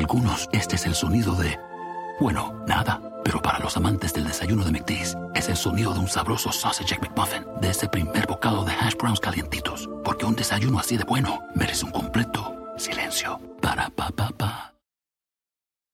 algunos este es el sonido de, bueno, nada. Pero para los amantes del desayuno de McDee's, es el sonido de un sabroso sausage McMuffin, de ese primer bocado de hash browns calientitos. Porque un desayuno así de bueno merece un completo silencio. Para pa pa pa.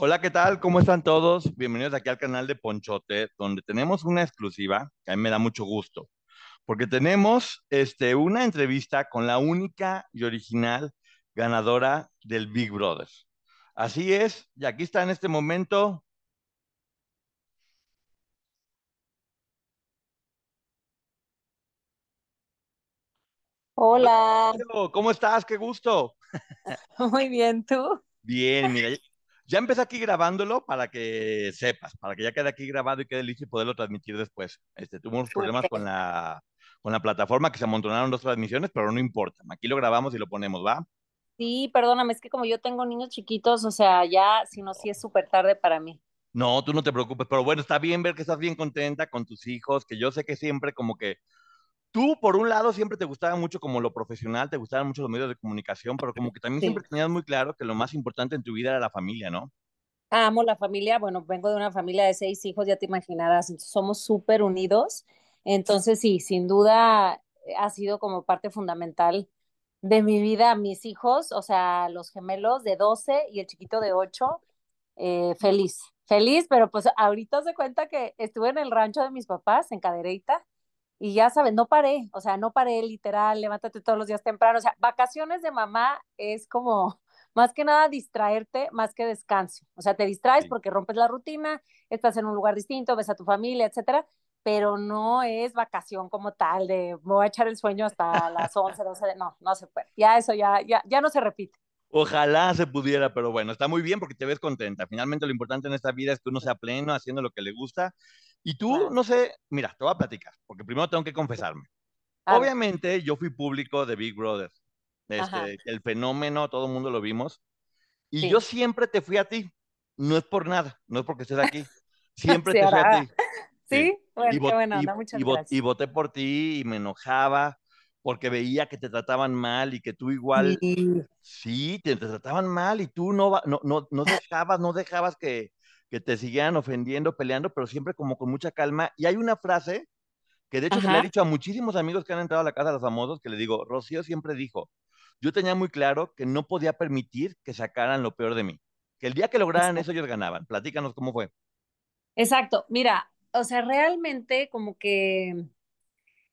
Hola, ¿qué tal? ¿Cómo están todos? Bienvenidos aquí al canal de Ponchote, donde tenemos una exclusiva que a mí me da mucho gusto, porque tenemos este, una entrevista con la única y original ganadora del Big Brother. Así es, y aquí está en este momento. Hola, ¿Cómo estás? Qué gusto. muy bien, ¿tú? Bien, mira, ya empecé aquí grabándolo para que sepas, para que ya quede aquí grabado y quede listo y poderlo transmitir después. Este, tuvimos problemas Ok. con la, con la plataforma que se amontonaron dos transmisiones, pero no importa. Aquí lo grabamos y lo ponemos, ¿va? Sí, perdóname, es que como yo tengo niños chiquitos, o sea, ya, si no, sí es súper tarde para mí. No, tú no te preocupes, pero bueno, está bien ver que estás bien contenta con tus hijos, que yo sé que siempre como que tú, por un lado, siempre te gustaba mucho como lo profesional, te gustaban mucho los medios de comunicación, pero como que también Sí. siempre tenías muy claro que lo más importante en tu vida era la familia, ¿no? Amo la familia, bueno, vengo de una familia de seis hijos, ya te imaginarás, somos súper unidos. Entonces, sí, sin duda eh, ha sido como parte fundamental de mi vida, mis hijos, o sea, los gemelos de 12 y el chiquito de 8, eh, feliz, feliz, pero pues ahorita se cuenta que estuve en el rancho de mis papás, en Cadereyta, y ya sabes, no paré, o sea, no paré literal, levántate todos los días temprano, o sea, vacaciones de mamá es como más que nada distraerte, más que descanso, o sea, te distraes Sí. porque rompes la rutina, estás en un lugar distinto, ves a tu familia, etcétera, pero no es vacación como tal de me voy a echar el sueño hasta las 11, 12 de no, no se puede. Ya eso ya ya ya no se repite. Ojalá se pudiera, pero bueno, está muy bien porque te ves contenta. Finalmente lo importante en esta vida es que uno sea pleno haciendo lo que le gusta. Y tú, no sé, mira, te voy a platicar, porque primero tengo que confesarme. Obviamente yo fui público de Big Brother. Este, el fenómeno, todo el mundo lo vimos. Y yo siempre te fui a ti. No es por nada, no es porque estés aquí. Siempre te fui a ti. Sí. Sí, Y, bueno, qué buena y, muchas y, vot- y gracias. voté por ti y me enojaba porque veía que te trataban mal y que tú igual, Sí, sí, te, te trataban mal y tú no, no, no, no dejabas, no dejabas que, que te siguieran ofendiendo, peleando, pero siempre como con mucha calma. Y hay una frase que de hecho se le ha ajá, dicho a muchísimos amigos que han entrado a la casa de los famosos, que le digo, Rocío siempre dijo, yo tenía muy claro que no podía permitir que sacaran lo peor de mí, que el día que lograran eso exacto. ellos ganaban. Platícanos cómo fue. Exacto. Mira, o sea, realmente como que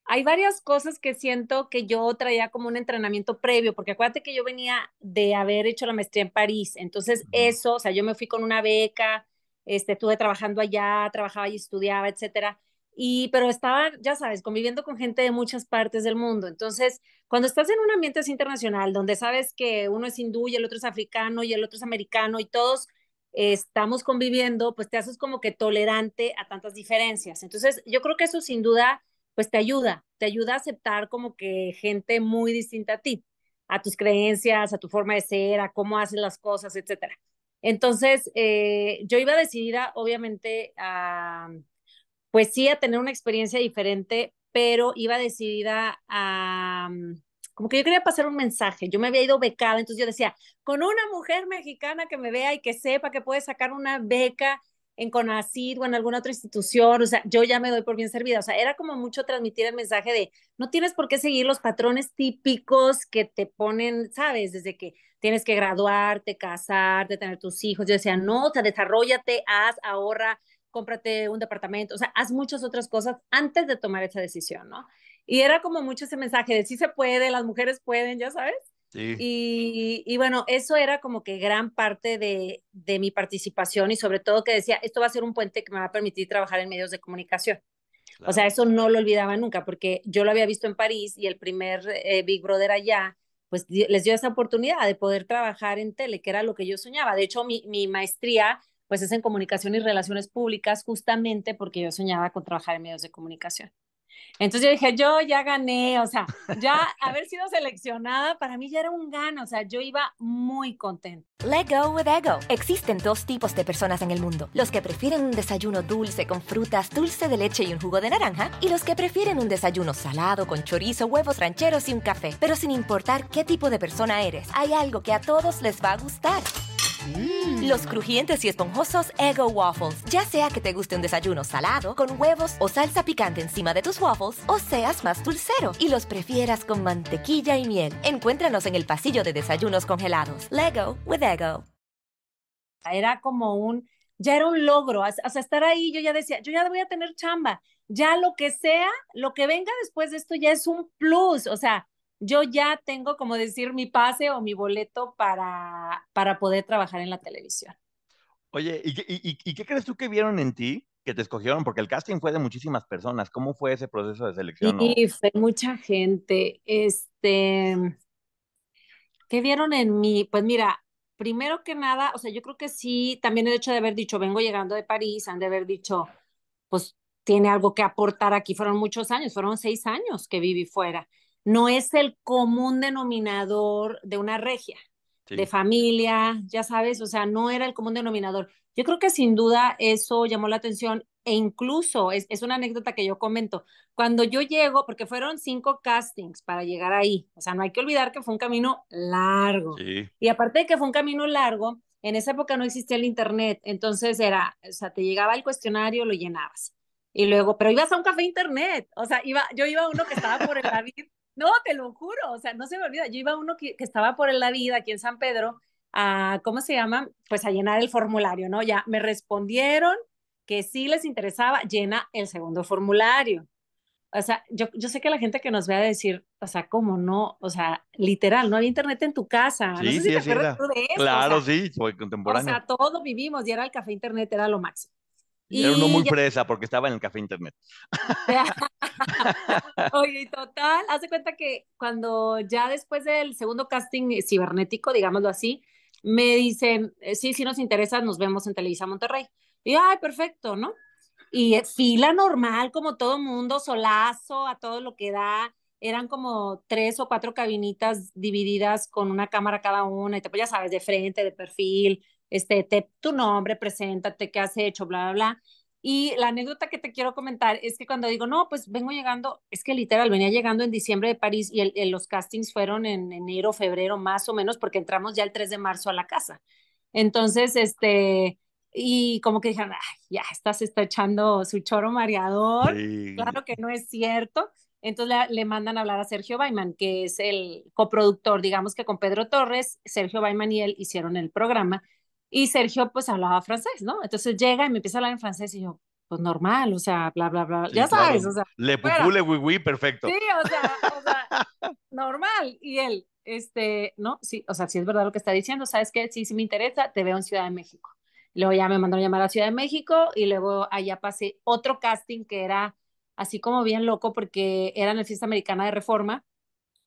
hay varias cosas que siento que yo traía como un entrenamiento previo, porque acuérdate que yo venía de haber hecho la maestría en París, entonces Ujú. eso, o sea, yo me fui con una beca, este, estuve trabajando allá, trabajaba y estudiaba, etcétera, y pero estaba, ya sabes, conviviendo con gente de muchas partes del mundo, entonces, cuando estás en un ambiente así internacional, donde sabes que uno es hindú y el otro es africano y el otro es americano y todos estamos conviviendo, pues te haces como que tolerante a tantas diferencias, entonces, yo creo que eso sin duda pues te ayuda, te ayuda a aceptar como que gente muy distinta a ti, a tus creencias, a tu forma de ser, a cómo haces las cosas, etcétera. Entonces, eh, yo iba decidida, obviamente, a, pues sí, a tener una experiencia diferente, pero iba decidida a, como que yo quería pasar un mensaje, yo me había ido becada, entonces yo decía, con una mujer mexicana que me vea y que sepa que puede sacar una beca en CONACYT o en alguna otra institución, o sea, yo ya me doy por bien servida, o sea, era como mucho transmitir el mensaje de, no tienes por qué seguir los patrones típicos que te ponen, sabes, desde que tienes que graduarte, casarte, tener tus hijos, yo decía, no, o sea, desarrollate, haz, ahorra, cómprate un departamento, o sea, haz muchas otras cosas antes de tomar esa decisión, ¿no? Y era como mucho ese mensaje de sí se puede, las mujeres pueden, ya sabes. Y, y, bueno, eso era como que gran parte de, de, mi participación y sobre todo que decía, esto va a ser un puente que me va a permitir trabajar en medios de comunicación. Claro. O sea, eso no lo olvidaba nunca porque yo lo había visto en París y el primer eh, Big Brother allá, pues les dio esa oportunidad de poder trabajar en tele, que era lo que yo soñaba. De hecho, mi, mi maestría pues es en comunicación y relaciones públicas justamente porque yo soñaba con trabajar en medios de comunicación. Entonces yo dije, yo ya gané, o sea, ya haber sido seleccionada para mí ya era un gano, o sea, yo iba muy contenta. Let go with ego. Existen dos tipos de personas en el mundo: los que prefieren un desayuno dulce con frutas, dulce de leche y un jugo de naranja, y los que prefieren un desayuno salado con chorizo, huevos rancheros y un café. Pero sin importar qué tipo de persona eres, hay algo que a todos les va a gustar. Mm. Los crujientes y esponjosos Ego Waffles. Ya sea que te guste un desayuno salado, con huevos o salsa picante encima de tus waffles, o seas más dulcero y los prefieras con mantequilla y miel. Encuéntranos en el pasillo de desayunos congelados. Lego with Ego. Era como un, ya era un logro. O sea, estar ahí, yo ya decía, yo ya voy a tener chamba. Ya lo que sea, lo que venga después de esto ya es un plus. O sea, yo ya tengo, como decir, mi pase o mi boleto para, para poder trabajar en la televisión. Oye, ¿y, y, y qué crees tú que vieron en ti que te escogieron? Porque el casting fue de muchísimas personas. ¿Cómo fue ese proceso de selección? Sí, fue mucha gente. Este, ¿qué vieron en mí? Pues mira, primero que nada, o sea, yo creo que sí, también el hecho de haber dicho, vengo llegando de París, han de haber dicho, pues tiene algo que aportar aquí. Fueron muchos años, fueron seis años que viví fuera no es el común denominador de una regia, de familia, ya sabes, o sea, no era el común denominador. Yo creo que sin duda eso llamó la atención e incluso es, es, una anécdota que yo comento. Cuando yo llego, porque fueron cinco castings para llegar ahí, o sea, no hay que olvidar que fue un camino largo. Y aparte de que fue un camino largo, en esa época no existía el internet, entonces era, o sea, te llegaba el cuestionario, lo llenabas. Y luego, pero ibas a un café internet, o sea, iba, yo iba a uno que estaba por el David no, te lo juro, o sea, no se me olvida. Yo iba a uno que, que estaba por la vida aquí en San Pedro a, ¿cómo se llama? Pues a llenar el formulario, ¿no? Ya me respondieron que sí les interesaba, llena el segundo formulario. O sea, yo, yo sé que la gente que nos ve a decir, o sea, ¿cómo no? O sea, literal, no había internet en tu casa. Sí, no sé sí, de Claro, sí, fue contemporáneo. O sea, todo vivimos y era el café internet, era lo máximo. Era uno muy presa porque estaba en el café internet. Oye, total, hace cuenta que cuando ya después del segundo casting cibernético, digámoslo así, me dicen, eh, sí, sí nos interesa, nos vemos en Televisa Monterrey. Y ay, perfecto, ¿no? Y fila normal, como todo mundo, solazo, a todo lo que da. Eran como tres o cuatro cabinitas divididas con una cámara cada una, y te, pues ya sabes, de frente, de perfil, este, te, tu nombre, preséntate, qué has hecho, bla, bla, bla. Y la anécdota que te quiero comentar es que cuando digo, no, pues vengo llegando, es que literal, venía llegando en diciembre de París y el, los castings fueron en enero, febrero, más o menos, porque entramos ya el 3 de marzo a la casa. Entonces, este, y como que dijeron, ay, ya, estás está echando su choro mareador. Claro que no es cierto. Entonces le, le, mandan a hablar a Sergio Baiman, que es el coproductor, digamos que con Pedro Torres, Sergio Baiman y él hicieron el programa. Y Sergio pues hablaba francés, ¿no? Entonces llega y me empieza a hablar en francés y yo, pues normal, o sea, bla, bla, bla, ya sabes, o sea. Le pupú, le oui, perfecto. Sí, o sea, o sea, normal. Y él, este, no, sí, o sea, sí es verdad lo que está diciendo, ¿sabes qué? Sí, sí me interesa, te veo en Ciudad de México. Luego ya me mandaron a llamar a Ciudad de México y luego allá pasé otro casting que era así como bien loco porque era en la fiesta americana de reforma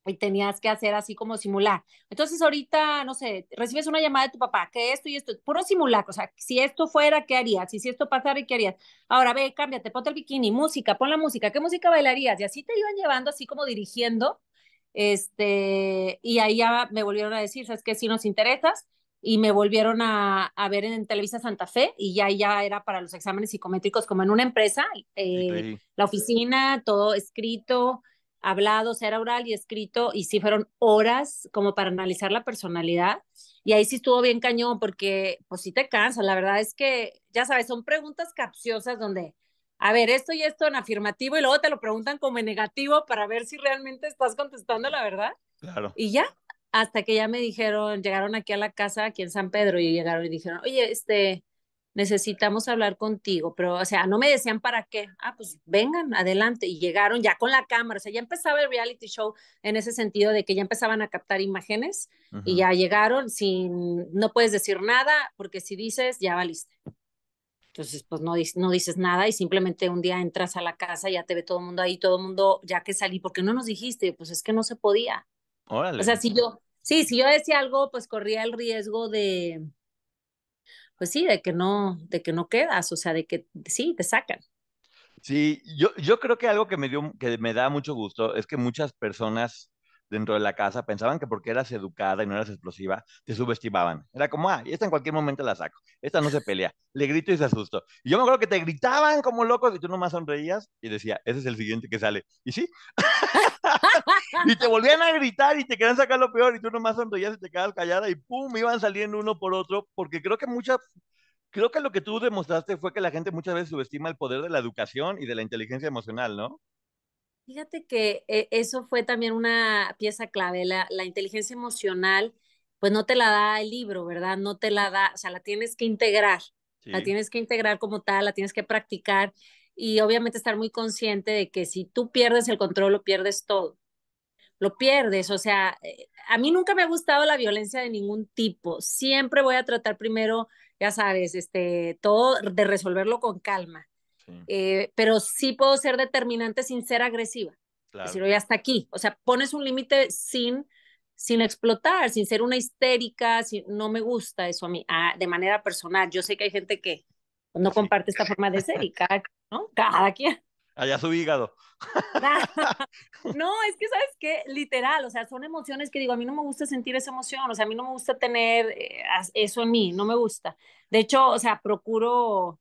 y tenías que hacer así como simular. Entonces ahorita, no sé, recibes una llamada de tu papá, que esto y esto, puro simular, o sea, si esto fuera, ¿qué harías? Y si esto pasara, ¿qué harías? Ahora ve, cámbiate, ponte el bikini, música, pon la música, ¿qué música bailarías? Y así te iban llevando, así como dirigiendo, este, y ahí ya me volvieron a decir, ¿sabes qué? Si nos interesas, y me volvieron a, a, ver en Televisa Santa Fe y ya, ya era para los exámenes psicométricos como en una empresa, eh, la oficina, todo escrito, hablado, sea, oral y escrito, y sí fueron horas como para analizar la personalidad. Y ahí sí estuvo bien cañón, porque pues sí te cansa. La verdad es que, ya sabes, son preguntas capciosas donde, a ver, esto y esto en afirmativo, y luego te lo preguntan como en negativo para ver si realmente estás contestando la verdad. Claro. Y ya, hasta que ya me dijeron, llegaron aquí a la casa, aquí en San Pedro, y llegaron y dijeron, oye, este, necesitamos hablar contigo, pero, o sea, no me decían para qué, ah, pues vengan, adelante, y llegaron ya con la cámara, o sea, ya empezaba el reality show en ese sentido de que ya empezaban a captar imágenes y ya llegaron sin, no puedes decir nada, porque si dices, ya valiste. Entonces, pues no, no dices nada y simplemente un día entras a la casa, y ya te ve todo el mundo ahí, todo el mundo, ya que salí, porque no nos dijiste? Pues es que no se podía. Órale. O sea, si yo, sí, si yo decía algo, pues corría el riesgo de, pues sí, de que no, de que no quedas, o sea, de que sí, te sacan. Sí, yo, yo creo que algo que me dio, que me da mucho gusto es que muchas personas dentro de la casa pensaban que porque eras educada y no eras explosiva, te subestimaban. Era como, ah, esta en cualquier momento la saco. Esta no se pelea. Le grito y se asustó. Y yo me acuerdo que te gritaban como locos y tú nomás sonreías y decía, ese es el siguiente que sale. Y sí. y te volvían a gritar y te querían sacar lo peor y tú nomás sonreías y te quedabas callada y pum, iban saliendo uno por otro porque creo que muchas creo que lo que tú demostraste fue que la gente muchas veces subestima el poder de la educación y de la inteligencia emocional, ¿no? Fíjate que eh, eso fue también una pieza clave, la, la, inteligencia emocional, pues no te la da el libro, ¿verdad? No te la da, o sea, la tienes que integrar, sí. la tienes que integrar como tal, la tienes que practicar y obviamente estar muy consciente de que si tú pierdes el control, lo pierdes todo. Lo pierdes, o sea, eh, a mí nunca me ha gustado la violencia de ningún tipo. Siempre voy a tratar primero, ya sabes, este, todo de resolverlo con calma eh, pero sí puedo ser determinante sin ser agresiva. Claro. Decir, oye, hasta aquí. O sea, pones un límite sin, sin explotar, sin ser una histérica, no me gusta eso a mí, ah, de manera personal. Yo sé que hay gente que no sí. comparte esta forma de ser y cada, ¿no? cada quien. Allá su hígado. no, es que, ¿sabes qué? Literal, o sea, son emociones que digo, a mí no me gusta sentir esa emoción, o sea, a mí no me gusta tener eh, eso en mí, no me gusta. De hecho, o sea, procuro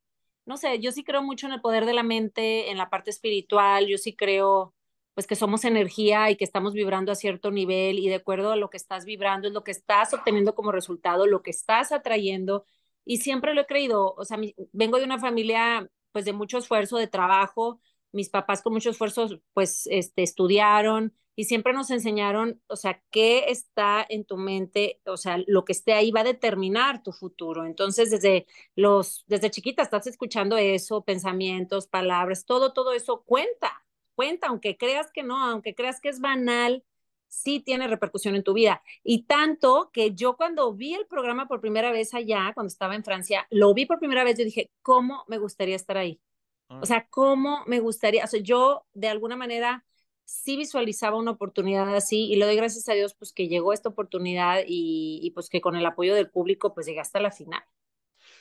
no sé, yo sí creo mucho en el poder de la mente, en la parte espiritual, yo sí creo pues que somos energía y que estamos vibrando a cierto nivel y de acuerdo a lo que estás vibrando es lo que estás obteniendo como resultado, lo que estás atrayendo y siempre lo he creído, o sea, vengo de una familia pues de mucho esfuerzo, de trabajo, mis papás con mucho esfuerzo pues este, estudiaron, y siempre nos enseñaron, o sea, qué está en tu mente, o sea, lo que esté ahí va a determinar tu futuro. Entonces, desde los, desde chiquita estás escuchando eso, pensamientos, palabras, todo, todo eso cuenta, cuenta, aunque creas que no, aunque creas que es banal, sí tiene repercusión en tu vida. Y tanto que yo cuando vi el programa por primera vez allá, cuando estaba en Francia, lo vi por primera vez, yo dije, ¿cómo me gustaría estar ahí? O sea, ¿cómo me gustaría? O sea, yo de alguna manera sí visualizaba una oportunidad así y le doy gracias a Dios pues que llegó esta oportunidad y, y, pues que con el apoyo del público pues llegué hasta la final.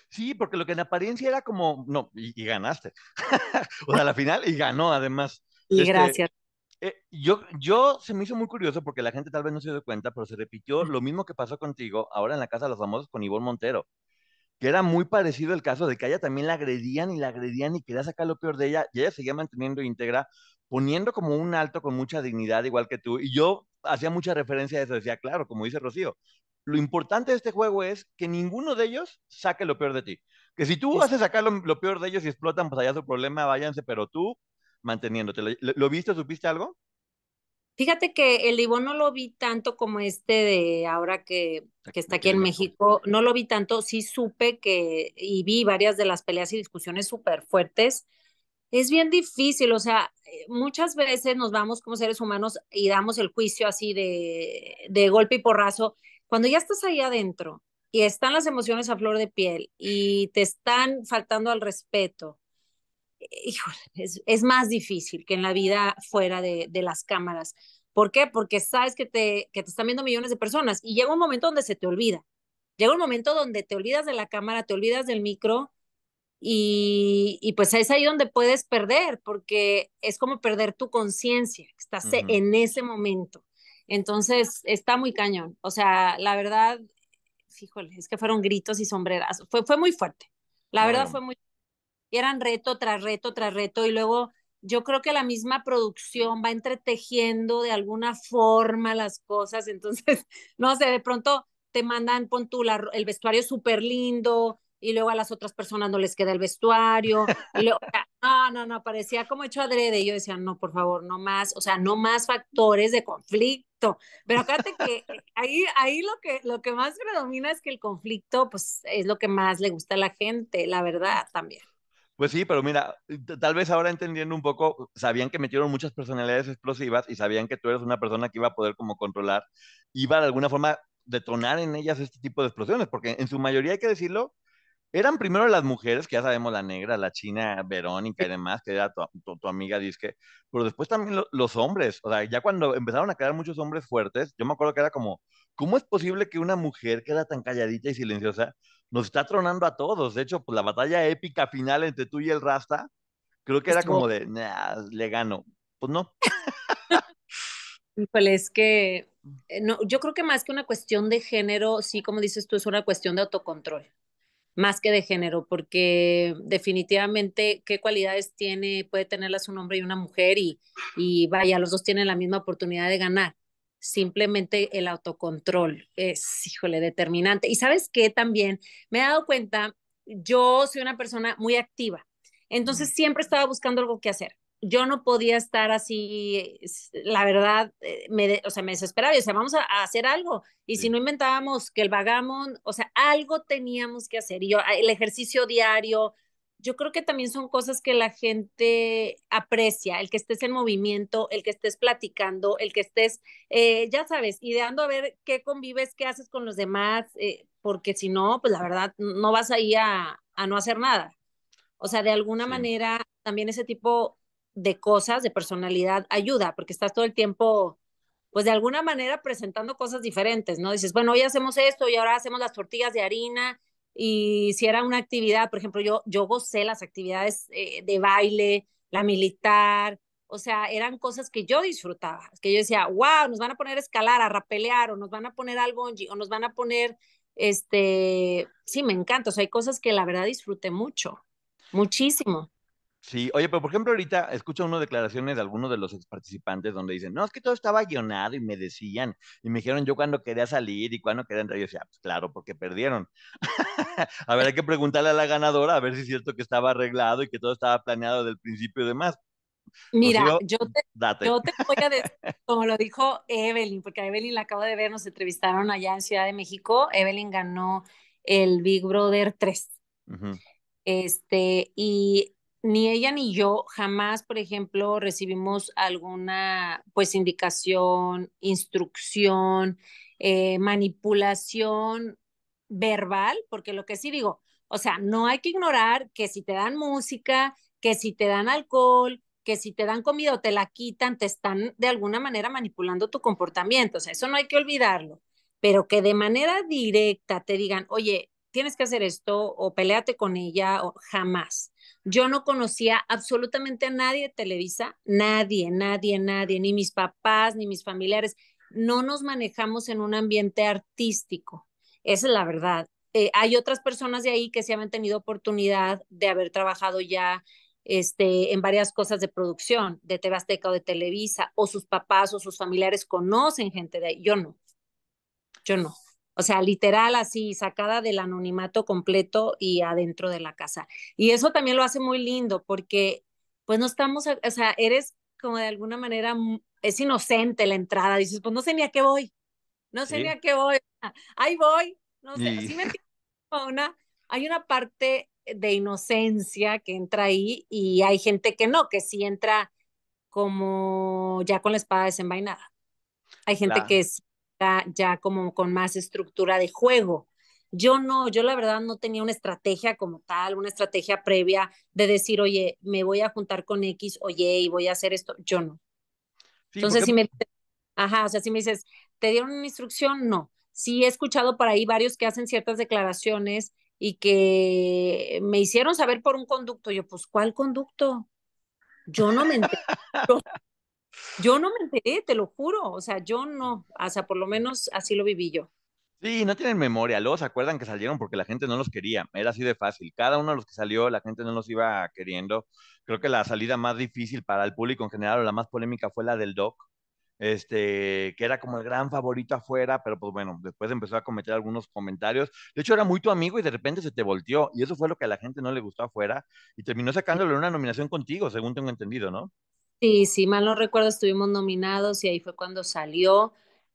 Sí, porque lo que en apariencia era como, no, y, y ganaste. o sea, la final y ganó además. Y este, gracias. Eh, yo, yo se me hizo muy curioso porque la gente tal vez no se dio cuenta, pero se repitió lo mismo que pasó contigo ahora en la Casa de los Famosos con Ivonne Montero que era muy parecido el caso de que a ella también la agredían y la agredían y quería sacar lo peor de ella y ella seguía manteniendo íntegra, poniendo como un alto con mucha dignidad, igual que tú. Y yo hacía mucha referencia a eso, decía, claro, como dice Rocío, lo importante de este juego es que ninguno de ellos saque lo peor de ti. Que si tú haces sacar lo, lo, peor de ellos y explotan, pues allá su problema, váyanse, pero tú manteniéndote. ¿Lo, lo viste, supiste algo? Fíjate que el Ivón no lo vi tanto como este de ahora que, que está aquí en México, no lo vi tanto, sí supe que y vi varias de las peleas y discusiones súper fuertes. Es bien difícil, o sea, muchas veces nos vamos como seres humanos y damos el juicio así de, de golpe y porrazo. Cuando ya estás ahí adentro y están las emociones a flor de piel y te están faltando al respeto, híjole, es, es, más difícil que en la vida fuera de, de, las cámaras. ¿Por qué? Porque sabes que te, que te están viendo millones de personas y llega un momento donde se te olvida. Llega un momento donde te olvidas de la cámara, te olvidas del micro y, y pues es ahí donde puedes perder, porque es como perder tu conciencia, estás uh -huh. en ese momento. Entonces, está muy cañón. O sea, la verdad, híjole, es que fueron gritos y sombreras. Fue, fue muy fuerte. La verdad fue muy eran reto tras reto tras reto y luego yo creo que la misma producción va entretejiendo de alguna forma las cosas, entonces, no sé, de pronto te mandan, pon tú la, el vestuario súper lindo y luego a las otras personas no les queda el vestuario, y luego, No, no, no, parecía como hecho adrede. Y yo decía, no, por favor, no más, o sea, no más factores de conflicto. Pero acuérdate que ahí, ahí lo que, lo que más predomina es que el conflicto, pues, es lo que más le gusta a la gente, la verdad, también. Pues sí, pero mira, tal vez ahora entendiendo un poco, sabían que metieron muchas personalidades explosivas y sabían que tú eres una persona que iba a poder como controlar, iba de alguna forma detonar en ellas este tipo de explosiones, porque en su mayoría hay que decirlo, eran primero las mujeres, que ya sabemos, la negra, la china, Verónica y demás, que era tu, tu, amiga Disque, pero después también los hombres, o sea, ya cuando empezaron a quedar muchos hombres fuertes, yo me acuerdo que era como, ¿cómo es posible que una mujer que era tan calladita y silenciosa nos está tronando a todos? De hecho, pues la batalla épica final entre tú y el Rasta, creo que era como de, nah, le gano. Pues no. Híjole, es que eh, no, yo creo que más que una cuestión de género, sí, como dices tú, es una cuestión de autocontrol más que de género, porque definitivamente qué cualidades tiene, puede tenerlas un hombre y una mujer y, y vaya, los dos tienen la misma oportunidad de ganar. Simplemente el autocontrol es, híjole, determinante. Y sabes qué también me he dado cuenta, yo soy una persona muy activa, entonces siempre estaba buscando algo que hacer yo no podía estar así, la verdad, eh, me, o sea, me desesperaba y decía, vamos a, hacer algo. Y si no inventábamos que el vagamon, o sea, algo teníamos que hacer. Y yo, el ejercicio diario, yo creo que también son cosas que la gente aprecia, el que estés en movimiento, el que estés platicando, el que estés, eh, ya sabes, ideando a ver qué convives, qué haces con los demás, eh, porque si no, pues la verdad, no vas ahí a, a no hacer nada. O sea, de alguna manera, también ese tipo de cosas, de personalidad, ayuda, porque estás todo el tiempo, pues de alguna manera presentando cosas diferentes, ¿no? Dices, bueno, hoy hacemos esto y ahora hacemos las tortillas de harina y si era una actividad, por ejemplo, yo, yo gocé las actividades eh, de baile, la militar, o sea, eran cosas que yo disfrutaba, que yo decía, wow, nos van a poner a escalar, a rapelear, o nos van a poner al bungee, o nos van a poner, este, sí, me encanta, o sea, hay cosas que la verdad disfruté mucho, muchísimo. Sí, oye, pero por ejemplo, ahorita escucho unas declaraciones de algunos de los ex participantes donde dicen, no, es que todo estaba guionado y me decían, y me dijeron yo cuando quería salir y cuando quería entrar. Yo decía, pues claro, porque perdieron. a ver, hay que preguntarle a la ganadora a ver si es cierto que estaba arreglado y que todo estaba planeado desde el principio y demás. Mira, yo, te, yo te voy a decir, como lo dijo Evelyn, porque a Evelyn la acabo de ver, nos entrevistaron allá en Ciudad de México. Evelyn ganó el Big Brother 3. Este, y ni ella ni yo jamás, por ejemplo, recibimos alguna pues indicación, instrucción, eh, manipulación verbal, porque lo que sí digo, o sea, no hay que ignorar que si te dan música, que si te dan alcohol, que si te dan comida o te la quitan, te están de alguna manera manipulando tu comportamiento, o sea, eso no hay que olvidarlo, pero que de manera directa te digan, oye, tienes que hacer esto o peleate con ella o jamás. Yo no conocía absolutamente a nadie de Televisa, nadie, nadie, nadie, ni mis papás, ni mis familiares. No nos manejamos en un ambiente artístico. Esa es la verdad. Eh, hay otras personas de ahí que se han tenido oportunidad de haber trabajado ya este, en varias cosas de producción, de TV Azteca o de Televisa, o sus papás o sus familiares conocen gente de ahí. Yo no. Yo no. O sea, literal así, sacada del anonimato completo y adentro de la casa. Y eso también lo hace muy lindo porque pues no estamos, o sea, eres como de alguna manera, es inocente la entrada, dices, pues no sé ni a qué voy, no sé ni a qué voy, ahí voy, no sé, así me una, hay una parte de inocencia que entra ahí y hay gente que no, que sí entra como ya con la espada desenvainada. Hay gente que sí ya como con más estructura de juego. Yo no, yo la verdad no tenía una estrategia como tal, una estrategia previa de decir, oye, me voy a juntar con X, oye, y voy a hacer esto. Yo no. Entonces, si me, ajá, o sea, si me dices, ¿te dieron una instrucción? No. Sí he escuchado por ahí varios que hacen ciertas declaraciones y que me hicieron saber por un conducto. Yo, pues, ¿cuál conducto? Yo no me enteré. Yo no me enteré, te lo juro, o sea, yo no, o sea, por lo menos así lo viví yo. Sí, no tienen memoria, luego se acuerdan que salieron porque la gente no los quería, era así de fácil. Cada uno de los que salió, la gente no los iba queriendo. Creo que la salida más difícil para el público en general o la más polémica fue la del Doc, este, que era como el gran favorito afuera, pero pues bueno, después empezó a cometer algunos comentarios. De hecho, era muy tu amigo y de repente se te volteó, y eso fue lo que a la gente no le gustó afuera, y terminó sacándole una nominación contigo, según tengo entendido, ¿no? Sí, sí, mal no recuerdo, estuvimos nominados y ahí fue cuando salió,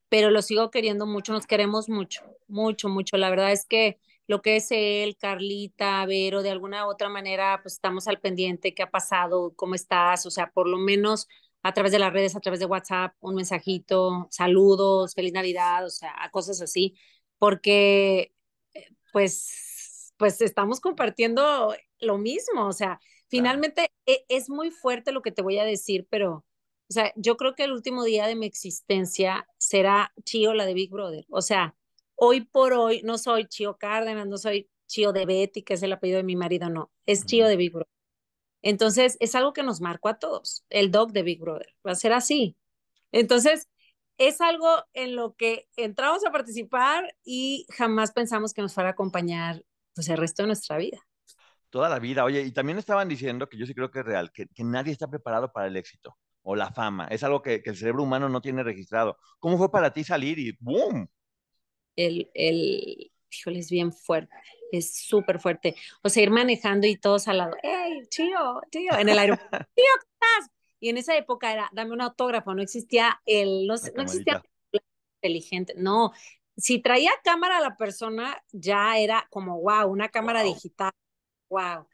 pero lo sigo queriendo mucho, nos queremos mucho, mucho, mucho. La verdad es que lo que es él, Carlita, Vero, de alguna u otra manera, pues estamos al pendiente, qué ha pasado, cómo estás, o sea, por lo menos a través de las redes, a través de WhatsApp, un mensajito, saludos, feliz Navidad, o sea, cosas así, porque eh, pues, pues estamos compartiendo lo mismo, o sea, finalmente e, es muy fuerte lo que te voy a decir, pero, o sea, yo creo que el último día de mi existencia será Chio, la de Big Brother, o sea, hoy por hoy no soy Chio Cárdenas, no soy Chio de Betty, que es el apellido de mi marido, no, es Chio de Big Brother. Entonces, es algo que nos marcó a todos, el dog de Big Brother, va a ser así. Entonces, es algo en lo que entramos a participar y jamás pensamos que nos fuera a acompañar pues el resto de nuestra vida. Toda la vida, oye, y también estaban diciendo que yo sí creo que es real, que, que nadie está preparado para el éxito o la fama, es algo que, que, el cerebro humano no tiene registrado. ¿Cómo fue para ti salir y ¡boom! El, el, híjole, es bien fuerte es súper fuerte. O sea, ir manejando y todos al lado, ¡Ey, tío, tío! En el aeropuerto, ¡Tío, qué estás! Y en esa época era, dame un autógrafo, no existía el, no, no existía inteligente, no. Si traía cámara a la persona, ya era como, wow, una cámara digital, wow.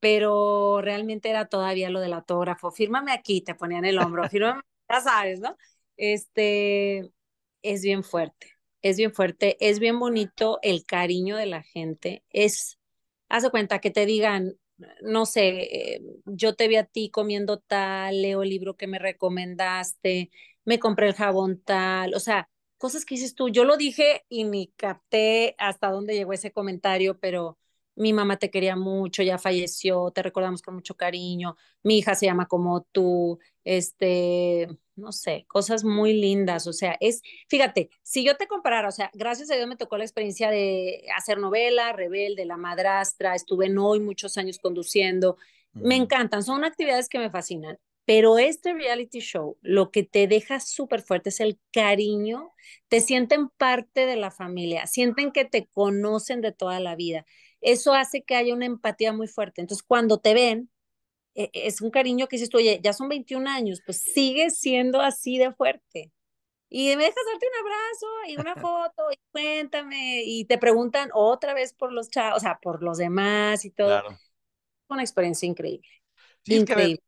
Pero realmente era todavía lo del autógrafo. Fírmame aquí, te ponían el hombro, fírmame, ya sabes, ¿no? Este, es bien fuerte es bien fuerte, es bien bonito el cariño de la gente, es, haz cuenta que te digan, no sé, eh, yo te vi a ti comiendo tal, leo el libro que me recomendaste, me compré el jabón tal, o sea, cosas que dices tú, yo lo dije y ni capté hasta dónde llegó ese comentario, pero mi mamá te quería mucho, ya falleció, te recordamos con mucho cariño, mi hija se llama como tú, este, no sé, cosas muy lindas, o sea, es, fíjate, si yo te comparara, o sea, gracias a Dios me tocó la experiencia de hacer novela, Rebelde, La Madrastra, estuve en hoy muchos años conduciendo, me encantan, son actividades que me fascinan, pero este reality show lo que te deja súper fuerte es el cariño, te sienten parte de la familia, sienten que te conocen de toda la vida eso hace que haya una empatía muy fuerte. Entonces, cuando te ven, e, es un cariño que dices tú, oye, ya son 21 años, pues sigue siendo así de fuerte. Y me dejas darte un abrazo y una foto y cuéntame y te preguntan otra vez por los chavos, o sea, por los demás y todo. Claro. Una experiencia increíble. increíble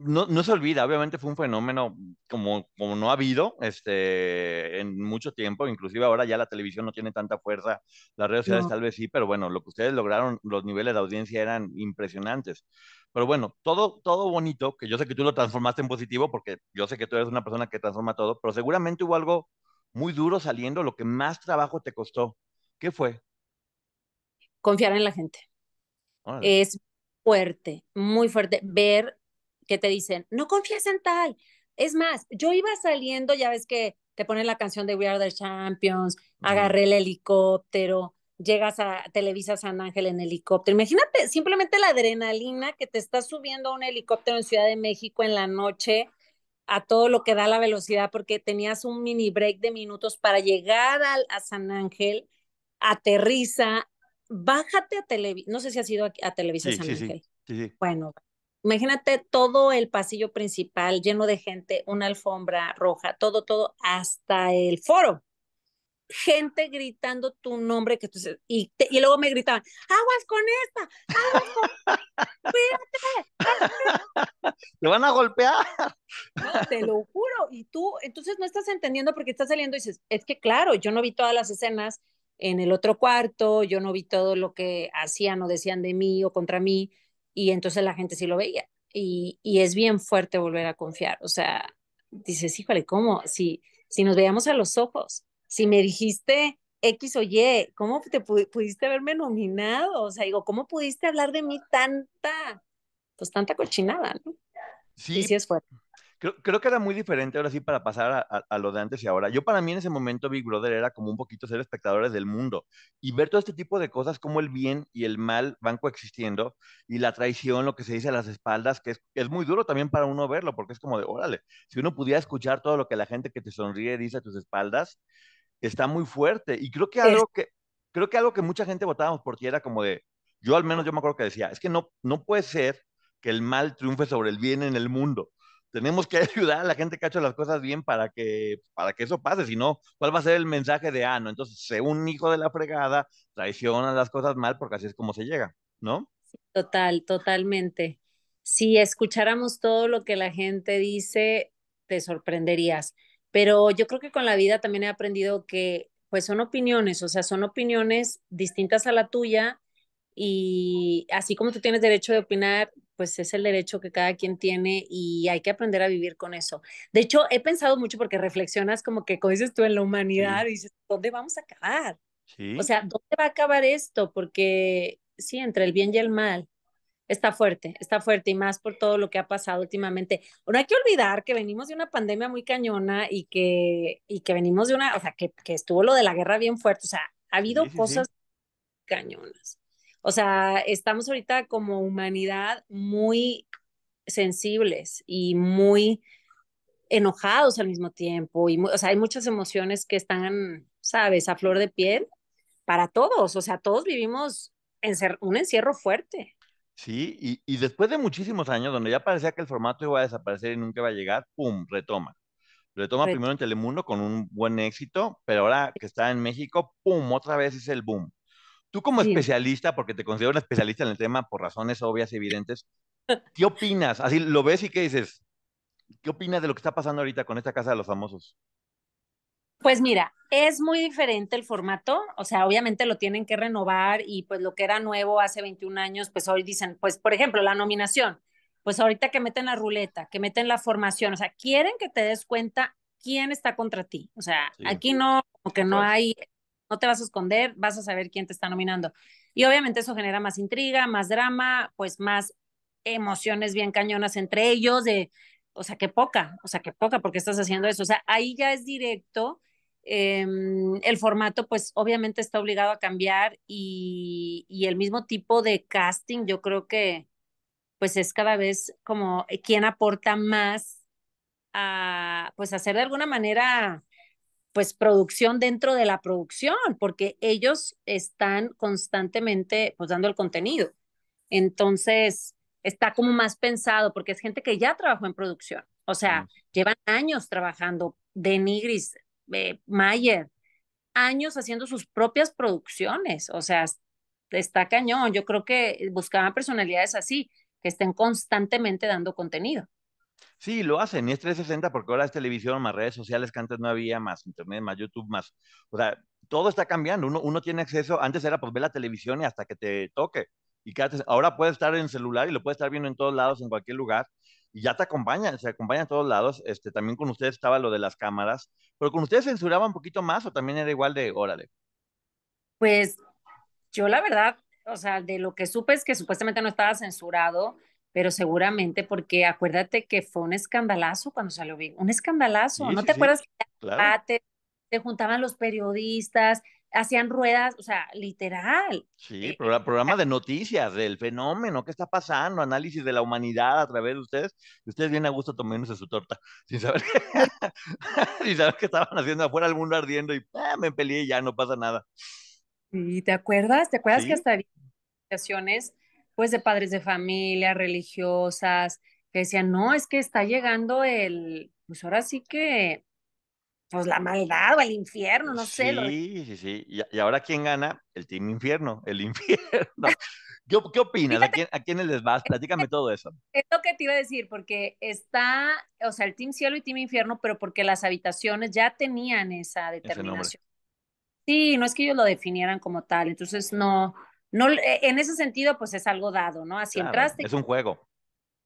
no, no, se olvida, obviamente fue un fenómeno como, como no ha habido este, en mucho tiempo, inclusive ahora ya la televisión no tiene tanta fuerza, las redes sociales tal vez sí, pero bueno, lo que ustedes lograron, los niveles de audiencia eran impresionantes. Pero bueno, todo, todo bonito, que yo sé que tú lo transformaste en positivo, porque yo sé que tú eres una persona que transforma todo, pero seguramente hubo algo muy duro saliendo, lo que más trabajo te costó. ¿Qué fue? Confiar en la gente. Es fuerte, muy fuerte, ver que te dicen, no confíes en tal. Es más, yo iba saliendo, ya ves que te ponen la canción de We Are the Champions, agarré el helicóptero, llegas a Televisa San Ángel en helicóptero. Imagínate simplemente la adrenalina que te está subiendo a un helicóptero en Ciudad de México en la noche a todo lo que da la velocidad, porque tenías un mini break de minutos para llegar a San Ángel, aterriza, bájate a Televisa, no sé si has ido a, a Televisa San Ángel. Sí, bueno, Imagínate todo el pasillo principal lleno de gente, una alfombra roja, todo, todo, hasta el foro. Gente gritando tu nombre que tú, y, y luego me gritaban, aguas con esta, aguas con cuídate. Te van a golpear. te lo juro. Y tú, entonces no estás entendiendo porque estás saliendo y dices, es que claro, yo no vi todas las escenas en el otro cuarto, yo no vi todo lo que hacían o decían de mí o contra mí y entonces la gente sí lo veía. Y, y, es bien fuerte volver a confiar. O sea, dices, híjole, ¿cómo? Si, si nos veíamos a los ojos, si me dijiste X o Y, ¿cómo te pudiste haberme nominado? O sea, digo, ¿cómo pudiste hablar de mí tanta, pues tanta cochinada, ¿no? Sí. sí es fuerte. Creo, creo, que era muy diferente ahora sí para pasar a, a, a, lo de antes y ahora. Yo para mí en ese momento Big Brother era como un poquito ser espectadores del mundo y ver todo este tipo de cosas como el bien y el mal van coexistiendo y la traición, lo que se dice a las espaldas, que es, es muy duro también para uno verlo porque es como de, órale, si uno pudiera escuchar todo lo que la gente que te sonríe dice a tus espaldas, está muy fuerte. Y creo que algo que, creo que algo que mucha gente votábamos por ti era como de, yo al menos yo me acuerdo que decía, es que no, no puede ser que el mal triunfe sobre el bien en el mundo tenemos que ayudar a la gente que ha hecho las cosas bien para que, para que eso pase, si no, ¿cuál va a ser el mensaje de, ah, no, entonces, sé un hijo de la fregada, traiciona las cosas mal porque así es como se llega, ¿no? Total, totalmente. Si escucháramos todo lo que la gente dice, te sorprenderías. Pero yo creo que con la vida también he aprendido que, pues son opiniones, o sea, son opiniones distintas a la tuya y así como tú tienes derecho de opinar, pues es el derecho que cada quien tiene y hay que aprender a vivir con eso. De hecho, he pensado mucho porque reflexionas como que, como dices tú, en la humanidad, sí. y dices, ¿dónde vamos a acabar? Sí. O sea, ¿dónde va a acabar esto? Porque sí, entre el bien y el mal, está fuerte, está fuerte y más por todo lo que ha pasado últimamente. No hay que olvidar que venimos de una pandemia muy cañona y que, y que venimos de una, o sea, que, que estuvo lo de la guerra bien fuerte, o sea, ha habido sí, cosas cañonas. O sea, estamos ahorita como humanidad muy sensibles y muy enojados al mismo tiempo. Y, o sea, hay muchas emociones que están, sabes, a flor de piel para todos. O sea, todos vivimos encer un encierro fuerte. Sí, y, y, después de muchísimos años, donde ya parecía que el formato iba a desaparecer y nunca iba a llegar, ¡pum! Retoma. Retoma Ret primero en Telemundo con un buen éxito, pero ahora que está en México, ¡pum! Otra vez es el boom. Tú como sí. especialista, porque te considero una especialista en el tema por razones obvias y evidentes, ¿qué opinas? Así lo ves y qué dices. ¿Qué opinas de lo que está pasando ahorita con esta Casa de los Famosos? Pues mira, es muy diferente el formato, o sea, obviamente lo tienen que renovar y pues lo que era nuevo hace 21 años, pues hoy dicen, pues por ejemplo, la nominación, pues ahorita que meten la ruleta, que meten la formación, o sea, quieren que te des cuenta quién está contra ti, o sea, sí. aquí no, como que no hay no te vas a esconder, vas a saber quién te está nominando. Y obviamente eso genera más intriga, más drama, pues más emociones bien cañonas entre ellos, de, o sea, qué poca, o sea, qué poca, porque estás haciendo eso. O sea, ahí ya es directo. Eh, el formato, pues obviamente está obligado a cambiar y, y, el mismo tipo de casting, yo creo que, pues es cada vez como quien aporta más a, pues hacer de alguna manera pues producción dentro de la producción, porque ellos están constantemente pues dando el contenido. Entonces, está como más pensado, porque es gente que ya trabajó en producción, o sea, mm. llevan años trabajando, Denigris, eh, Mayer, años haciendo sus propias producciones, o sea, está cañón. Yo creo que buscaban personalidades así, que estén constantemente dando contenido. Sí, lo hacen, y es 360 porque ahora es televisión, más redes sociales que antes no había, más internet, más YouTube, más, o sea, todo está cambiando, uno, uno tiene acceso, antes era pues ver la televisión y hasta que te toque, y ahora puedes estar en celular y lo puedes estar viendo en todos lados, en cualquier lugar, y ya te acompaña, se acompaña a todos lados, este, también con ustedes estaba lo de las cámaras, pero con ustedes censuraba un poquito más o también era igual de, órale. Pues yo la verdad, o sea, de lo que supe es que supuestamente no estaba censurado, pero seguramente porque acuérdate que fue un escandalazo cuando salió bien, un escandalazo, sí, ¿no sí, te sí. acuerdas que claro. te, te, juntaban los periodistas, hacían ruedas, o sea, literal. Sí, eh, programa de noticias del fenómeno, qué está pasando, análisis de la humanidad a través de ustedes, y ustedes vienen a gusto tomándose su torta, sin saber, sin saber qué estaban haciendo afuera el mundo ardiendo y ah, me peleé y ya no pasa nada. ¿Y te acuerdas? ¿Te acuerdas que hasta había pues de padres de familia, religiosas, que decían, no, es que está llegando el, pues ahora sí que, pues la maldad o el infierno, no sí, sé. Lo... Sí, sí, y, y, ahora quién gana? El Team Infierno, el infierno. ¿Qué, qué opinas? ¿A, quién, ¿A quiénes les vas? Platícame todo eso. Es lo que te iba a decir, porque está, o sea, el Team Cielo y Team Infierno, pero porque las habitaciones ya tenían esa determinación. Sí, no es que ellos lo definieran como tal, entonces no, no, eh, en ese sentido, pues es algo dado, ¿no? Así claro, entraste. Es un juego.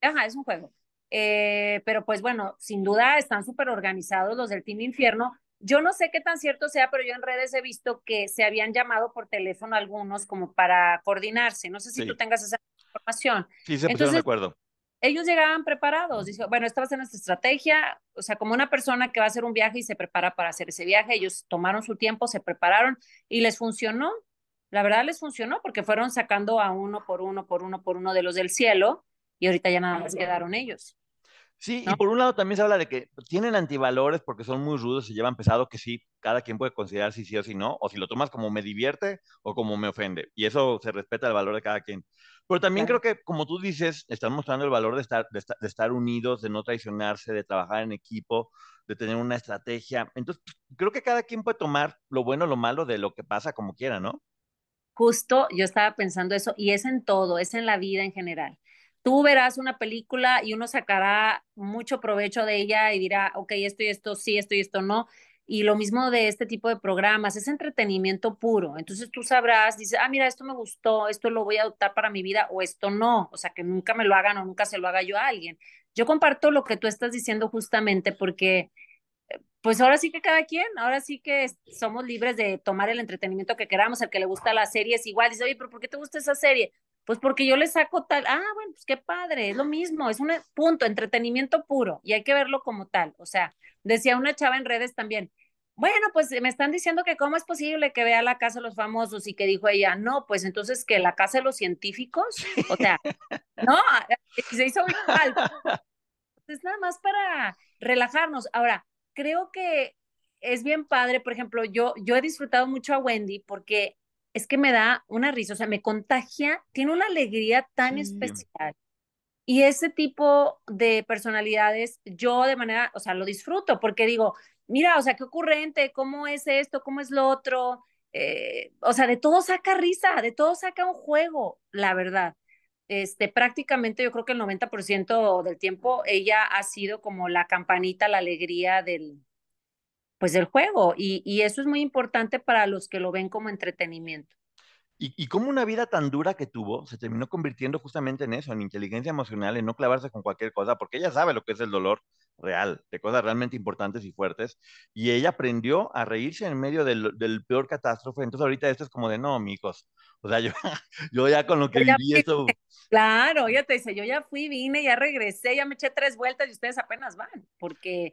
Ajá, es un juego. Eh, pero pues bueno, sin duda están súper organizados los del Team Infierno. Yo no sé qué tan cierto sea, pero yo en redes he visto que se habían llamado por teléfono algunos como para coordinarse. No sé si sí. tú tengas esa información. Sí, se pusieron de acuerdo. ellos llegaban preparados. Dice, bueno, esta va a ser nuestra estrategia. O sea, como una persona que va a hacer un viaje y se prepara para hacer ese viaje, ellos tomaron su tiempo, se prepararon y les funcionó. La verdad les funcionó porque fueron sacando a uno por uno, por uno, por uno de los del cielo y ahorita ya nada más quedaron ellos. Sí, y por un lado también se habla de que tienen antivalores porque son muy rudos y llevan pesado, que sí, cada quien puede considerar si sí o si no, o si lo tomas como me divierte o como me ofende. Y eso se respeta el valor de cada quien. Pero también creo que, como tú dices, están mostrando el valor de estar, de estar, de estar unidos, de no traicionarse, de trabajar en equipo, de tener una estrategia. Entonces, creo que cada quien puede tomar lo bueno o lo malo de lo que pasa como quiera, ¿no? Justo yo estaba pensando eso, y es en todo, es en la vida en general tú verás una película y uno sacará mucho provecho de ella y dirá, ok, esto y esto sí, esto y esto no. Y lo mismo de este tipo de programas, es entretenimiento puro. Entonces tú sabrás, dices, ah, mira, esto me gustó, esto lo voy a adoptar para mi vida o esto no. O sea, que nunca me lo hagan o nunca se lo haga yo a alguien. Yo comparto lo que tú estás diciendo justamente porque, pues ahora sí que cada quien, ahora sí que somos libres de tomar el entretenimiento que queramos. El que le gusta la serie es igual, dice, oye, pero ¿por qué te gusta esa serie? Pues porque yo le saco tal, ah, bueno, pues qué padre, es lo mismo, es un punto, entretenimiento puro y hay que verlo como tal. O sea, decía una chava en redes también, bueno, pues me están diciendo que cómo es posible que vea la casa de los famosos y que dijo ella, no, pues entonces que la casa de los científicos, o sea, no, se hizo igual. Es nada más para relajarnos. Ahora, creo que es bien padre, por ejemplo, yo, yo he disfrutado mucho a Wendy porque es que me da una risa, o sea, me contagia, tiene una alegría tan especial. Y ese tipo de personalidades, yo de manera, o sea, lo disfruto porque digo, mira, o sea, qué ocurrente, cómo es esto, cómo es lo otro. Eh, o sea, de todo saca risa, de todo saca un juego, la verdad. Este, prácticamente yo creo que el 90% del tiempo ella ha sido como la campanita, la alegría del, pues del juego y, y eso es muy importante para los que lo ven como entretenimiento. Y, y cómo una vida tan dura que tuvo se terminó convirtiendo justamente en eso, en inteligencia emocional, en no clavarse con cualquier cosa, porque ella sabe lo que es el dolor real, de cosas realmente importantes y fuertes, y ella aprendió a reírse en medio del, del peor catástrofe. Entonces ahorita esto es como de, no, amigos, o sea, yo, yo ya con lo que viví esto... Claro, ella te dice, yo ya fui, vine, ya regresé, ya me eché tres vueltas y ustedes apenas van, porque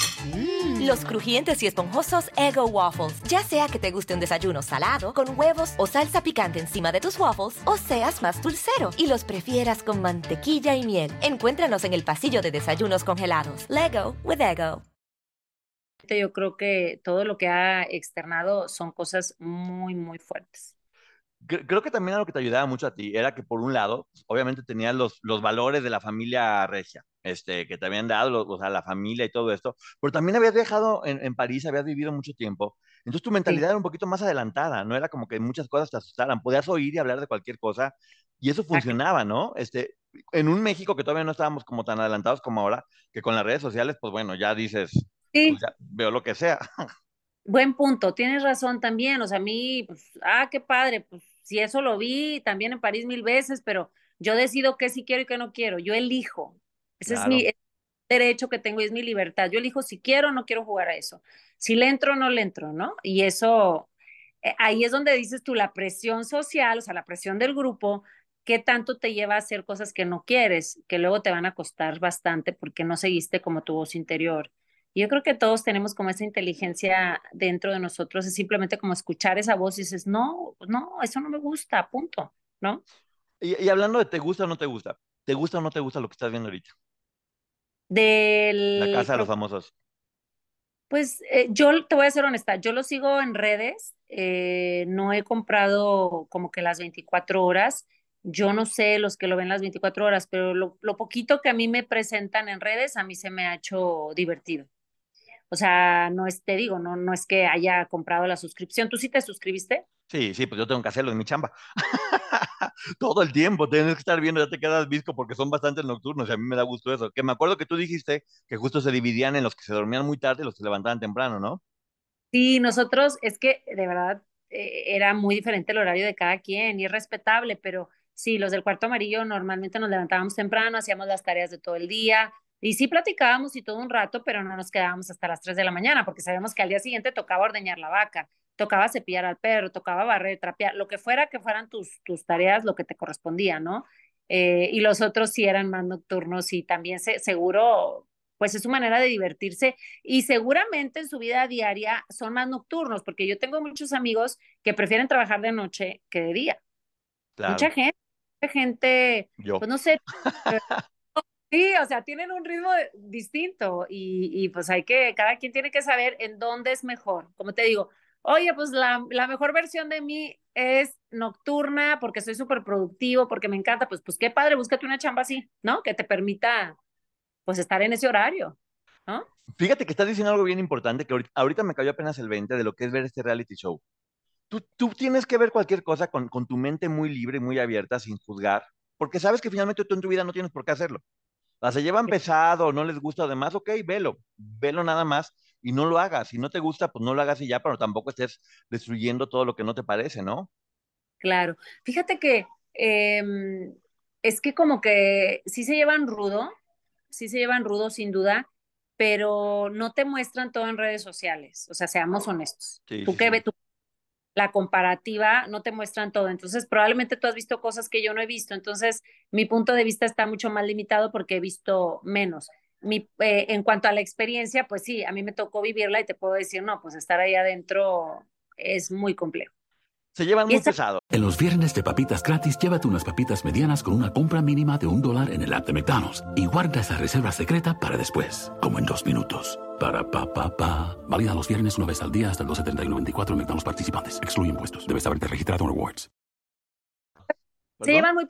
Mm. Los crujientes y esponjosos Ego Waffles. Ya sea que te guste un desayuno salado, con huevos o salsa picante encima de tus waffles, o seas más dulcero y los prefieras con mantequilla y miel. Encuéntranos en el pasillo de desayunos congelados. Lego with Ego. Yo creo que todo lo que ha externado son cosas muy, muy fuertes creo que también lo que te ayudaba mucho a ti era que por un lado, obviamente tenías los, los valores de la familia regia, este, que te habían dado, o sea, la familia y todo esto, pero también habías viajado en, en París, habías vivido mucho tiempo, entonces tu mentalidad era un poquito más adelantada, no era como que muchas cosas te asustaran, podías oír y hablar de cualquier cosa y eso funcionaba, ¿no? Este, en un México que todavía no estábamos como tan adelantados como ahora, que con las redes sociales, pues bueno, ya dices, sí. Pues veo lo que sea. Buen punto, tienes razón también, o sea, a mí, pues, ah, qué padre, pues si eso lo vi también en París mil veces, pero yo decido qué sí quiero y qué no quiero, yo elijo. Ese es mi derecho que tengo y es mi libertad. Yo elijo si quiero o no quiero jugar a eso. Si le entro o no le entro, ¿no? Y eso, eh, ahí es donde dices tú la presión social, o sea, la presión del grupo, qué tanto te lleva a hacer cosas que no quieres, que luego te van a costar bastante porque no seguiste como tu voz interior. Yo creo que todos tenemos como esa inteligencia dentro de nosotros, es simplemente como escuchar esa voz y dices, no, no, eso no me gusta, punto, ¿no? Y, hablando de te gusta o no te gusta, ¿te gusta o no te gusta lo que estás viendo ahorita? Del... La casa de los famosos. Pues eh, yo te voy a ser honesta, yo lo sigo en redes, eh, no he comprado como que las 24 horas, yo no sé los que lo ven las 24 horas, pero lo, lo poquito que a mí me presentan en redes, a mí se me ha hecho divertido. O sea, no es, te digo, no, no es que haya comprado la suscripción. ¿Tú sí te suscribiste? Sí, sí, pues yo tengo que hacerlo en mi chamba. Todo el tiempo tienes que estar viendo, ya te quedas visco porque son bastante nocturnos y a mí me da gusto eso. Que me acuerdo que tú dijiste que justo se dividían en los que se dormían muy tarde y los que se levantaban temprano, ¿no? Sí, nosotros, es que de verdad eh, era muy diferente el horario de cada quien y es respetable, pero sí, los del cuarto amarillo normalmente nos levantábamos temprano, hacíamos las tareas de todo el día, y sí platicábamos y todo un rato, pero no nos quedábamos hasta las 3 de la mañana, porque sabemos que al día siguiente tocaba ordeñar la vaca, tocaba cepillar al perro, tocaba barrer, trapear, lo que fuera que fueran tus, tus tareas, lo que te correspondía, ¿no? Eh, y los otros sí eran más nocturnos y también se, seguro, pues es su manera de divertirse y seguramente en su vida diaria son más nocturnos, porque yo tengo muchos amigos que prefieren trabajar de noche que de día. Mucha gente, mucha gente, pues no sé, Sí, o sea, tienen un ritmo distinto y, y, pues hay que, cada quien tiene que saber en dónde es mejor. Como te digo, oye, pues la, la mejor versión de mí es nocturna porque soy súper productivo, porque me encanta, pues, pues qué padre, búscate una chamba así, ¿no? Que te permita, pues, estar en ese horario, ¿no? Fíjate que estás diciendo algo bien importante, que ahorita, ahorita me cayó apenas el 20 de lo que es ver este reality show. Tú, tú tienes que ver cualquier cosa con, con tu mente muy libre, muy abierta, sin juzgar, porque sabes que finalmente tú en tu vida no tienes por qué hacerlo sea, se llevan pesado, no les gusta además, ok, velo, velo nada más y no lo hagas. Si no te gusta, pues no lo hagas y ya, pero tampoco estés destruyendo todo lo que no te parece, ¿no? Claro. Fíjate que em, es que como que sí se llevan rudo, sí se llevan rudo sin duda, pero no te muestran todo en redes sociales. O sea, seamos honestos. tú qué ves, tú la comparativa, no te muestran todo. Entonces, probablemente tú has visto cosas que yo no he visto. Entonces, mi punto de vista está mucho más limitado porque he visto menos. Mi, eh, en cuanto a la experiencia, pues sí, a mí me tocó vivirla y te puedo decir, no, pues estar ahí adentro es muy complejo. Se llevan muy pesado. En los viernes de papitas gratis, llévate unas papitas medianas con una compra mínima de un dólar en el app de McDonald's y guarda esa reserva secreta para después, como en dos minutos. Para pa pa pa. Válida los viernes una vez al día hasta el 2.70 en McDonald's participantes. Excluye impuestos. Debes haberte registrado en Rewards. Se llevan muy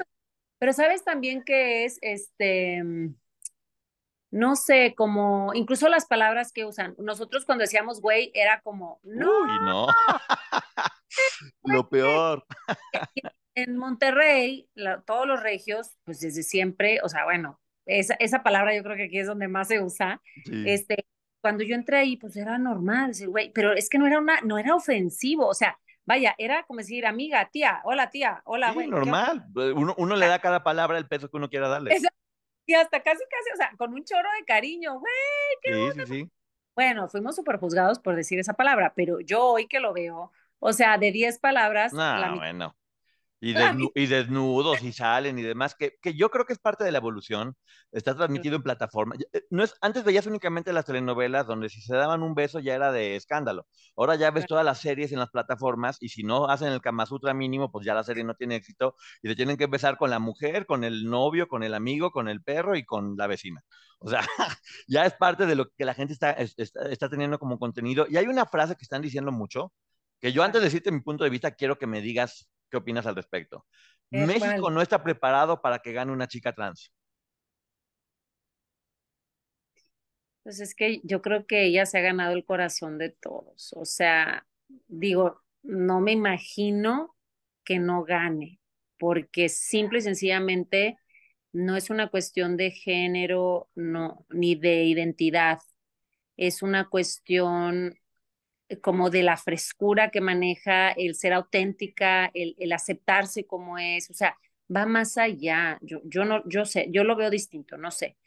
pero sabes también que es este no sé, como incluso las palabras que usan. Nosotros cuando decíamos güey era como no. Uy, no. Lo peor. En Monterrey, todos los regios, pues desde siempre, o sea, bueno, esa, esa palabra yo creo que aquí es donde más se usa. Este, cuando yo entré ahí, pues era normal decir, güey, pero es que no era una, no era ofensivo, o sea, vaya, era como decir, amiga, tía, hola tía, hola, sí, normal. Uno, uno le da a cada palabra el peso que uno quiera darle. Y hasta casi, casi, o sea, con un choro de cariño, güey, qué sí, sí, sí. Bueno, fuimos súper juzgados por decir esa palabra, pero yo hoy que lo veo, o sea, de 10 palabras. No, bueno. Y, y, desnudos y salen y demás, que, que, yo creo que es parte de la evolución, está transmitido en plataforma. Eh, no es, antes veías únicamente las telenovelas donde si se daban un beso ya era de escándalo. Ahora ya ves todas las series en las plataformas y si no hacen el Kama Sutra mínimo, pues ya la serie no tiene éxito y te tienen que empezar con la mujer, con el novio, con el amigo, con el perro y con la vecina. O sea, ya es parte de lo que la gente está, está, está teniendo como contenido. Y hay una frase que están diciendo mucho, que yo antes de decirte mi punto de vista, quiero que me digas qué opinas al respecto. Eh, México no está preparado para que gane una chica trans. Pues es que yo creo que ella se ha ganado el corazón de todos. O sea, digo, no me imagino que no gane, porque simple y sencillamente no es una cuestión de género, no, ni de identidad. Es una cuestión como de la frescura que maneja, el ser auténtica, el, el aceptarse como es, o sea, va más allá. Yo, yo no, yo sé, yo lo veo distinto, no sé.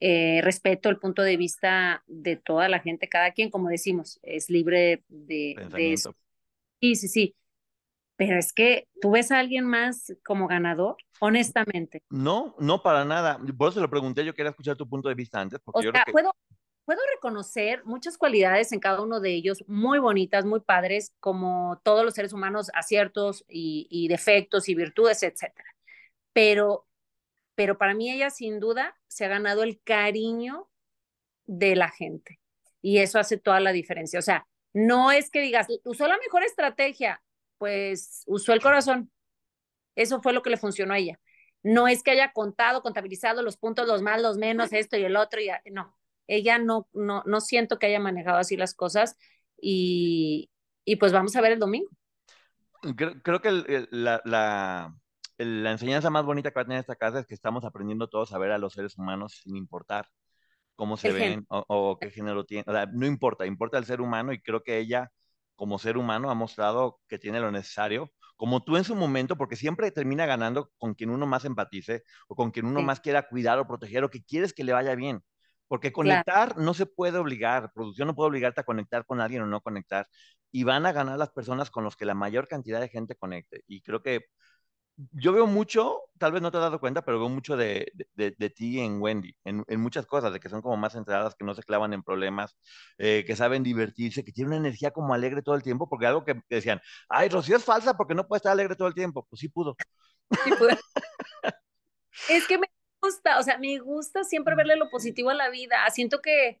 Eh, respeto el punto de vista de toda la gente, cada quien, como decimos, es libre de, de eso. Sí, sí, sí. Pero es que tú ves a alguien más como ganador, honestamente. No, no para nada. Por eso lo pregunté, yo quería escuchar tu punto de vista antes. Porque o yo sea, puedo, puedo reconocer muchas cualidades en cada uno de ellos, muy bonitas, muy padres, como todos los seres humanos, aciertos y, defectos y virtudes, etcétera. Pero, pero para mí ella sin duda se ha ganado el cariño de la gente y eso hace toda la diferencia. O sea, no es que digas, usó la mejor estrategia, pues usó el corazón. Eso fue lo que le funcionó a ella. No es que haya contado, contabilizado los puntos, los más, los menos, esto y el otro, y no ella no, no, no siento que haya manejado así las cosas y, y pues vamos a ver el domingo. Creo, que la, la, la, enseñanza más bonita que va a tener esta casa es que estamos aprendiendo todos a ver a los seres humanos sin importar cómo se ven o, qué género tienen. no importa, importa el ser humano y creo que ella como ser humano ha mostrado que tiene lo necesario como tú en su momento, porque siempre termina ganando con quien uno más empatice o con quien uno Sí. más quiera cuidar o proteger o que quieres que le vaya bien. Porque conectar no se puede obligar, producción no puede obligarte a conectar con alguien o no conectar. Y van a ganar las personas con los que la mayor cantidad de gente conecte. Y creo que yo veo mucho, tal vez no te has dado cuenta, pero veo mucho de, de, de ti en Wendy, en, en, muchas cosas, de que son como más centradas, que no se clavan en problemas, eh, que saben divertirse, que tienen una energía como alegre todo el tiempo, porque algo que, que, decían, ay, Rocío es falsa porque no puede estar alegre todo el tiempo. Pues sí pudo. Sí pudo. es que me gusta, o sea, me gusta siempre verle lo positivo a la vida. Siento que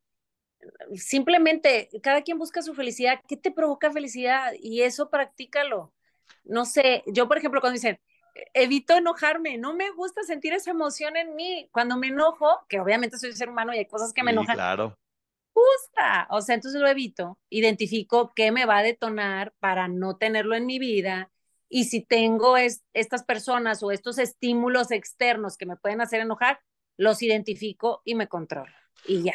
simplemente cada quien busca su felicidad. ¿Qué te provoca felicidad? Y eso practícalo. No sé, yo por ejemplo cuando dicen, evito enojarme, no me gusta sentir esa emoción en mí. Cuando me enojo, que obviamente soy ser humano y hay cosas que me sí, enojan, claro. gusta, o sea, entonces lo evito, identifico qué me va a detonar para no tenerlo en mi vida y si tengo es, estas personas o estos estímulos externos que me pueden hacer enojar, los identifico y me controlo y ya.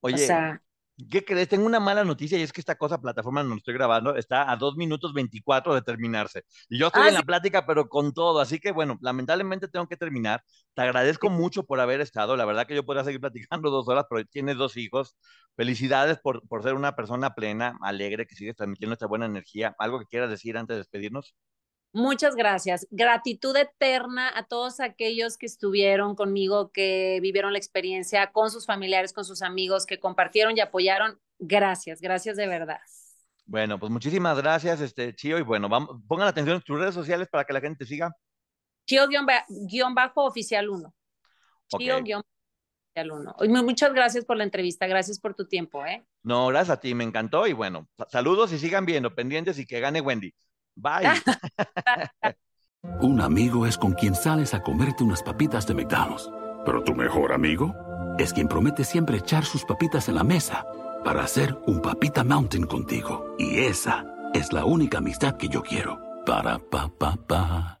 Oye, o sea, ¿qué crees? Tengo una mala noticia y es que esta cosa, plataforma donde estoy grabando, está a 2 minutos 24 de terminarse. Y yo estoy Ah, en la sí. plática, pero con todo. Así que, bueno, lamentablemente tengo que terminar. Te agradezco mucho por haber estado. La verdad que yo podría seguir platicando dos horas, pero tienes dos hijos. Felicidades por, por ser una persona plena, alegre, que sigues transmitiendo esta buena energía. ¿Algo que quieras decir antes de despedirnos? Muchas gracias. Gratitud eterna a todos aquellos que estuvieron conmigo, que vivieron la experiencia con sus familiares, con sus amigos, que compartieron y apoyaron. Gracias, gracias de verdad. Bueno, pues muchísimas gracias, este Chío, y bueno, vamos, pongan atención en tus redes sociales para que la gente te siga. Chío-oficial 1. Chío-oficial 1. Muchas gracias por la entrevista, gracias por tu tiempo, ¿eh? No, gracias a ti, me encantó y bueno, saludos y sigan viendo, pendientes y que gane Wendy. Bye. Un amigo es con quien sales a comerte unas papitas de McDonald's. Pero tu mejor amigo es quien promete siempre echar sus papitas en la mesa para hacer un papita mountain contigo. Y esa es la única amistad que yo quiero. Para pa pa pa.